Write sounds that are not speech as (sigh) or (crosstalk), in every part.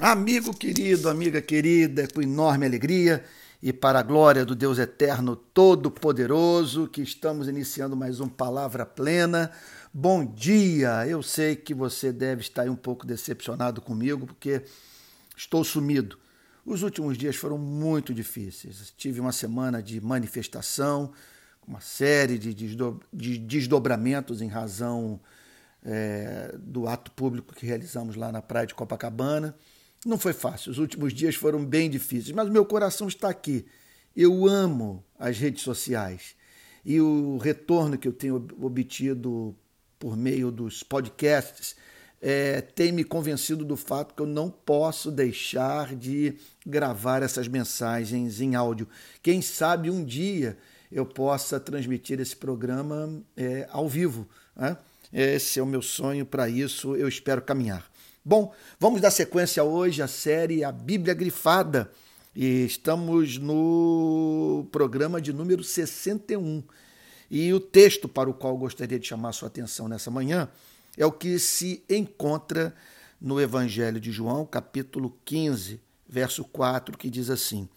Amigo querido, amiga querida, é com enorme alegria e para a glória do Deus Eterno Todo-Poderoso que estamos iniciando mais um Palavra Plena. Bom dia! Eu sei que você deve estar um pouco decepcionado comigo porque estou sumido. Os últimos dias foram muito difíceis. Tive uma semana de manifestação, uma série de, desdobramentos em razão é, do ato público que realizamos lá na praia de Copacabana. Não foi fácil, os últimos dias foram bem difíceis, mas o meu coração está aqui. Eu amo as redes sociais e o retorno que eu tenho obtido por meio dos podcasts é, tem me convencido do fato que eu não posso deixar de gravar essas mensagens em áudio. Quem sabe um dia eu possa transmitir esse programa é, ao vivo. Né? Esse é o meu sonho, para isso eu espero caminhar. Bom, vamos dar sequência hoje à série A Bíblia Grifada. E estamos no programa de número 61. E o texto para o qual gostaria de chamar sua atenção nessa manhã é o que se encontra no Evangelho de João, capítulo 15, verso 4, que diz assim: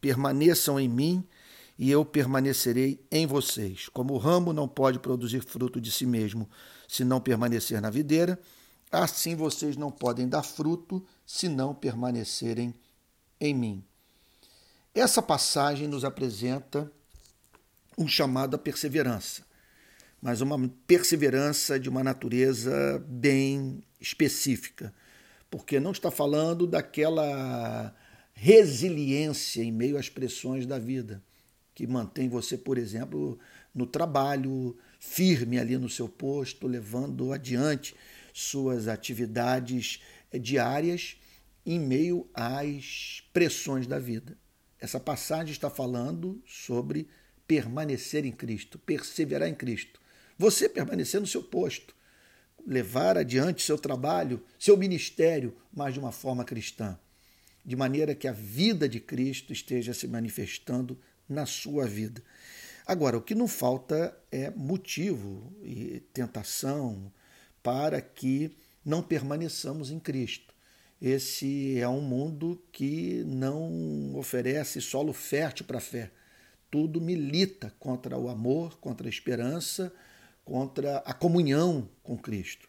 Permaneçam em mim e eu permanecerei em vocês. Como o ramo não pode produzir fruto de si mesmo se não permanecer na videira, Assim vocês não podem dar fruto se não permanecerem em mim. Essa passagem nos apresenta um chamado à perseverança, mas uma perseverança de uma natureza bem específica, porque não está falando daquela resiliência em meio às pressões da vida, que mantém você, por exemplo, no trabalho, firme ali no seu posto, levando adiante suas atividades diárias em meio às pressões da vida. Essa passagem está falando sobre permanecer em Cristo, perseverar em Cristo. Você permanecer no seu posto, levar adiante seu trabalho, seu ministério, mas de uma forma cristã, de maneira que a vida de Cristo esteja se manifestando na sua vida. Agora, o que não falta é motivo e tentação, para que não permaneçamos em Cristo. Esse é um mundo que não oferece solo fértil para a fé. Tudo milita contra o amor, contra a esperança, contra a comunhão com Cristo.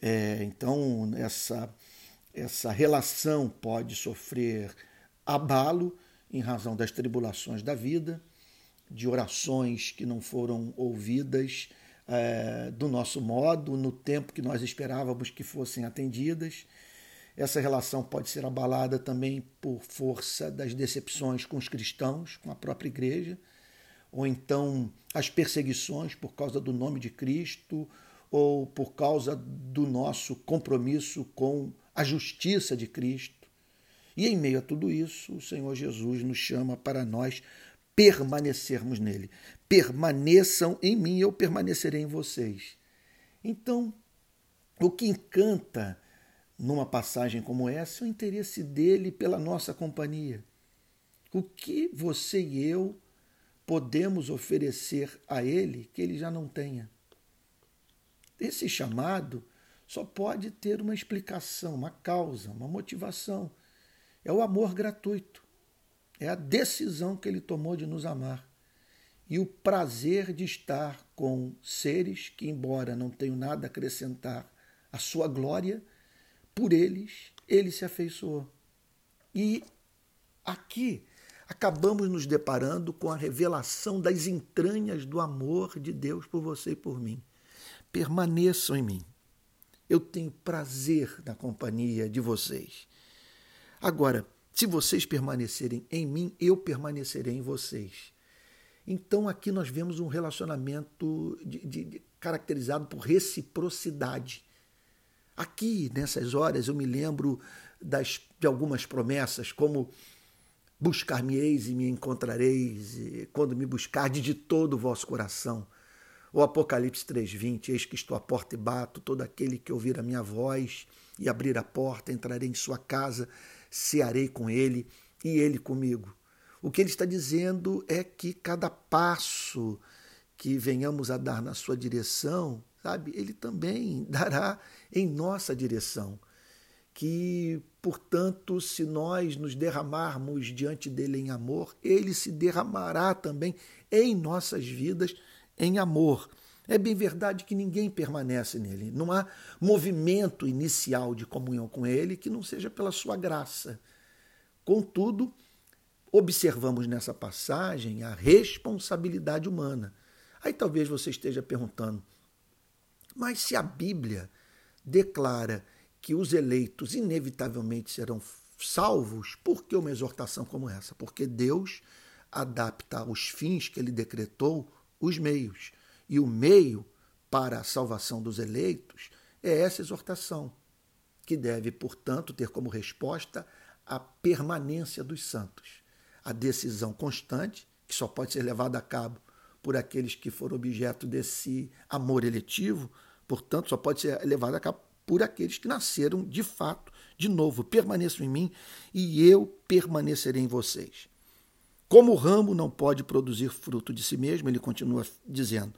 É, então, essa, essa relação pode sofrer abalo em razão das tribulações da vida, de orações que não foram ouvidas é, do nosso modo, no tempo que nós esperávamos que fossem atendidas. Essa relação pode ser abalada também por força das decepções com os cristãos, com a própria igreja, ou então as perseguições por causa do nome de Cristo, ou por causa do nosso compromisso com a justiça de Cristo. E em meio a tudo isso, o Senhor Jesus nos chama para nós permanecermos nele. Permaneçam em mim, eu permanecerei em vocês. Então, o que encanta numa passagem como essa é o interesse dele pela nossa companhia. O que você e eu podemos oferecer a ele que ele já não tenha? Esse chamado só pode ter uma explicação, uma causa, uma motivação. É o amor gratuito. É a decisão que ele tomou de nos amar e o prazer de estar com seres que, embora não tenham nada a acrescentar à sua glória, por eles ele se afeiçoou. E aqui acabamos nos deparando com a revelação das entranhas do amor de Deus por você e por mim. Permaneçam em mim. Eu tenho prazer na companhia de vocês. Agora, se vocês permanecerem em mim, eu permanecerei em vocês. Então aqui nós vemos um relacionamento de, de, de, caracterizado por reciprocidade. Aqui, nessas horas, eu me lembro das, de algumas promessas, como buscar-me-eis e me encontrareis, e quando me buscardes de todo o vosso coração. O Apocalipse 3,20, eis que estou à porta e bato, todo aquele que ouvir a minha voz e abrir a porta, entrarei em sua casa cearei com ele e ele comigo. O que ele está dizendo é que cada passo que venhamos a dar na sua direção, sabe, ele também (laughs) dará em nossa direção. que, portanto, se nós nos derramarmos diante dele em amor, ele se derramará também em nossas vidas em amor. É bem verdade que ninguém permanece nele. Não há movimento inicial de comunhão com ele que não seja pela sua graça. Contudo, observamos nessa passagem a responsabilidade humana. Aí talvez você esteja perguntando, mas se a Bíblia declara que os eleitos inevitavelmente serão salvos, por que uma exortação como essa? Porque Deus adapta aos fins que ele decretou os meios. E o meio para a salvação dos eleitos é essa exortação, que deve, portanto, ter como resposta a permanência dos santos, a decisão constante, que só pode ser levada a cabo por aqueles que foram objeto desse amor eletivo, portanto, só pode ser levada a cabo por aqueles que nasceram de fato de novo. Permaneçam em mim e eu permanecerei em vocês. Como o ramo não pode produzir fruto de si mesmo, ele continua dizendo: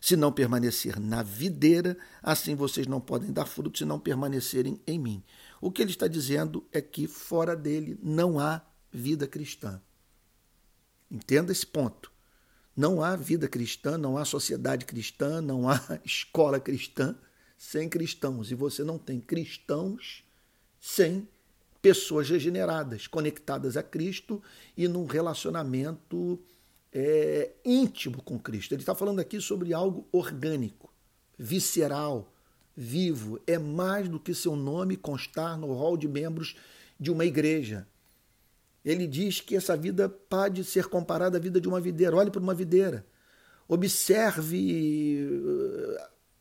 se não permanecer na videira, assim vocês não podem dar fruto se não permanecerem em mim. O que ele está dizendo é que fora dele não há vida cristã. Entenda esse ponto. Não há vida cristã, não há sociedade cristã, não há (laughs) escola cristã sem cristãos. E você não tem cristãos sem pessoas regeneradas, conectadas a Cristo e num relacionamento é, íntimo com Cristo. Ele está falando aqui sobre algo orgânico, visceral, vivo. É mais do que seu nome constar no hall de membros de uma igreja. Ele diz que essa vida pode ser comparada à vida de uma videira. Olhe para uma videira. Observe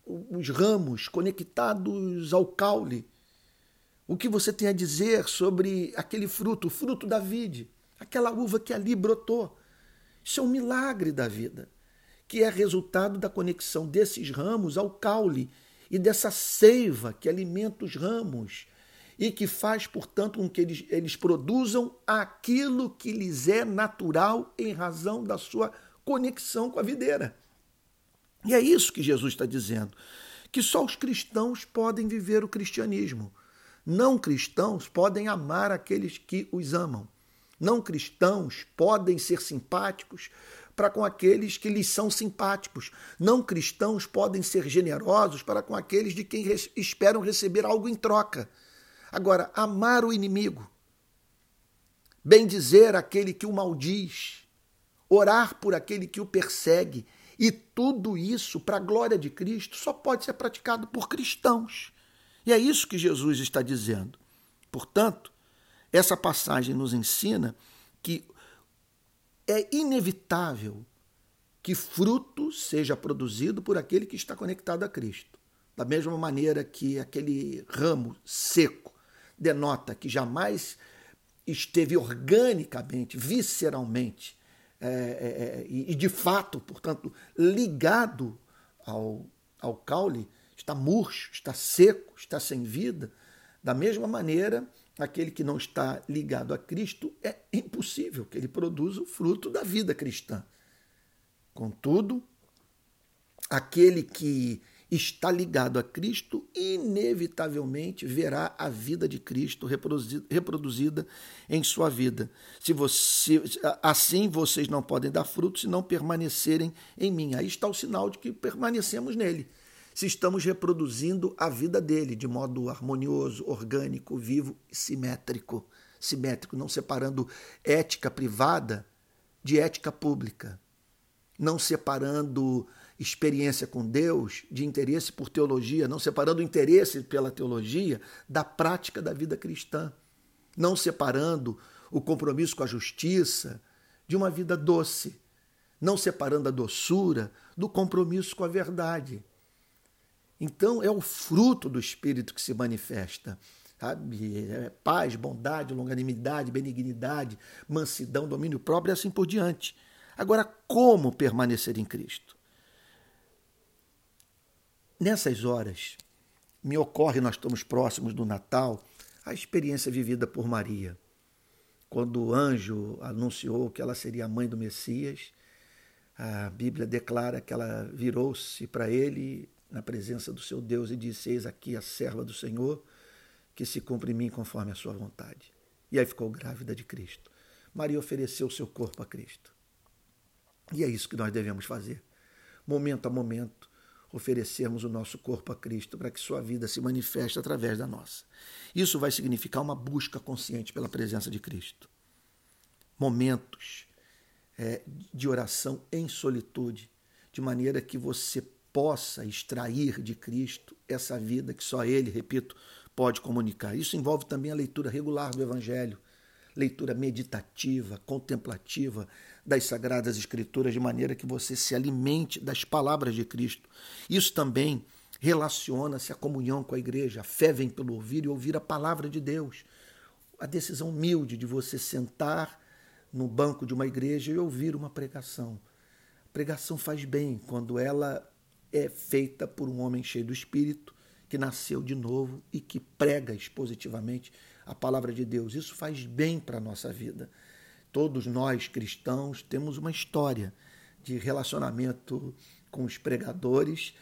uh, os ramos conectados ao caule. O que você tem a dizer sobre aquele fruto, o fruto da vide, aquela uva que ali brotou. Isso é um milagre da vida, que é resultado da conexão desses ramos ao caule e dessa seiva que alimenta os ramos e que faz, portanto, com que eles, eles produzam aquilo que lhes é natural em razão da sua conexão com a videira. E é isso que Jesus está dizendo, que só os cristãos podem viver o cristianismo. Não cristãos podem amar aqueles que os amam não cristãos podem ser simpáticos para com aqueles que lhes são simpáticos. Não cristãos podem ser generosos para com aqueles de quem esperam receber algo em troca. Agora, amar o inimigo, bem dizer aquele que o maldiz, orar por aquele que o persegue, e tudo isso, para a glória de Cristo, só pode ser praticado por cristãos. E é isso que Jesus está dizendo. Portanto, essa passagem nos ensina que é inevitável que fruto seja produzido por aquele que está conectado a Cristo. Da mesma maneira que aquele ramo seco denota que jamais esteve organicamente, visceralmente é, é, é e, de fato, portanto, ligado ao, ao caule, está murcho, está seco, está sem vida. Da mesma maneira, aquele que não está ligado a Cristo, é impossível que ele produza o fruto da vida cristã. Contudo, aquele que está ligado a Cristo, inevitavelmente verá a vida de Cristo reproduzida, reproduzida em sua vida. Se você, assim vocês não podem dar fruto se não permanecerem em mim. Aí está o sinal de que permanecemos nele se estamos reproduzindo a vida dele de modo harmonioso, orgânico, vivo e simétrico. Simétrico, não separando ética privada de ética pública, não separando experiência com Deus de interesse por teologia, não separando o interesse pela teologia da prática da vida cristã, não separando o compromisso com a justiça de uma vida doce, não separando a doçura do compromisso com a verdade. Então é o fruto do Espírito que se manifesta. Sabe? É paz, bondade, longanimidade, benignidade, mansidão, domínio próprio e assim por diante. Agora, como permanecer em Cristo? Nessas horas, me ocorre, nós estamos próximos do Natal, a experiência vivida por Maria. Quando o anjo anunciou que ela seria a mãe do Messias, a Bíblia declara que ela virou-se para ele na presença do seu Deus e disse: Eis aqui a serva do Senhor, que se cumpra em mim conforme a sua vontade. E aí ficou grávida de Cristo. Maria ofereceu o seu corpo a Cristo. E é isso que nós devemos fazer. Momento a momento, oferecermos o nosso corpo a Cristo para que sua vida se manifeste através da nossa. Isso vai significar uma busca consciente pela presença de Cristo. Momentos é, de oração em solitude, de maneira que você possa extrair de Cristo essa vida que só Ele, repito, pode comunicar. Isso envolve também a leitura regular do Evangelho, leitura meditativa, contemplativa das Sagradas Escrituras, de maneira que você se alimente das palavras de Cristo. Isso também relaciona-se à comunhão com a igreja. A fé vem pelo ouvir e ouvir a palavra de Deus. A decisão humilde de você sentar no banco de uma igreja e ouvir uma pregação. A pregação faz bem quando ela é feita por um homem cheio do Espírito, que nasceu de novo e que prega expositivamente a palavra de Deus. Isso faz bem para a nossa vida. Todos nós cristãos temos uma história de relacionamento com os pregadores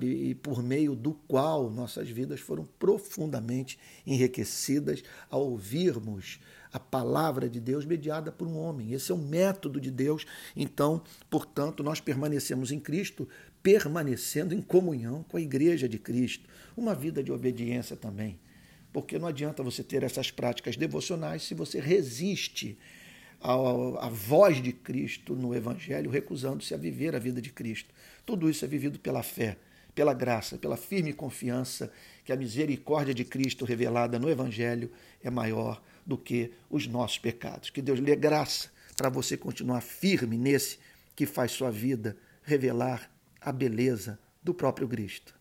e por meio do qual nossas vidas foram profundamente enriquecidas ao ouvirmos a palavra de Deus mediada por um homem. Esse é o método de Deus. Então, portanto, nós permanecemos em Cristo, permanecendo em comunhão com a igreja de Cristo. Uma vida de obediência também. Porque não adianta você ter essas práticas devocionais se você resiste à voz de Cristo no Evangelho, recusando-se a viver a vida de Cristo. Tudo isso é vivido pela fé, pela graça, pela firme confiança que a misericórdia de Cristo revelada no Evangelho é maior do que os nossos pecados. Que Deus lhe dê graça para você continuar firme nesse que faz sua vida revelar a beleza do próprio Cristo.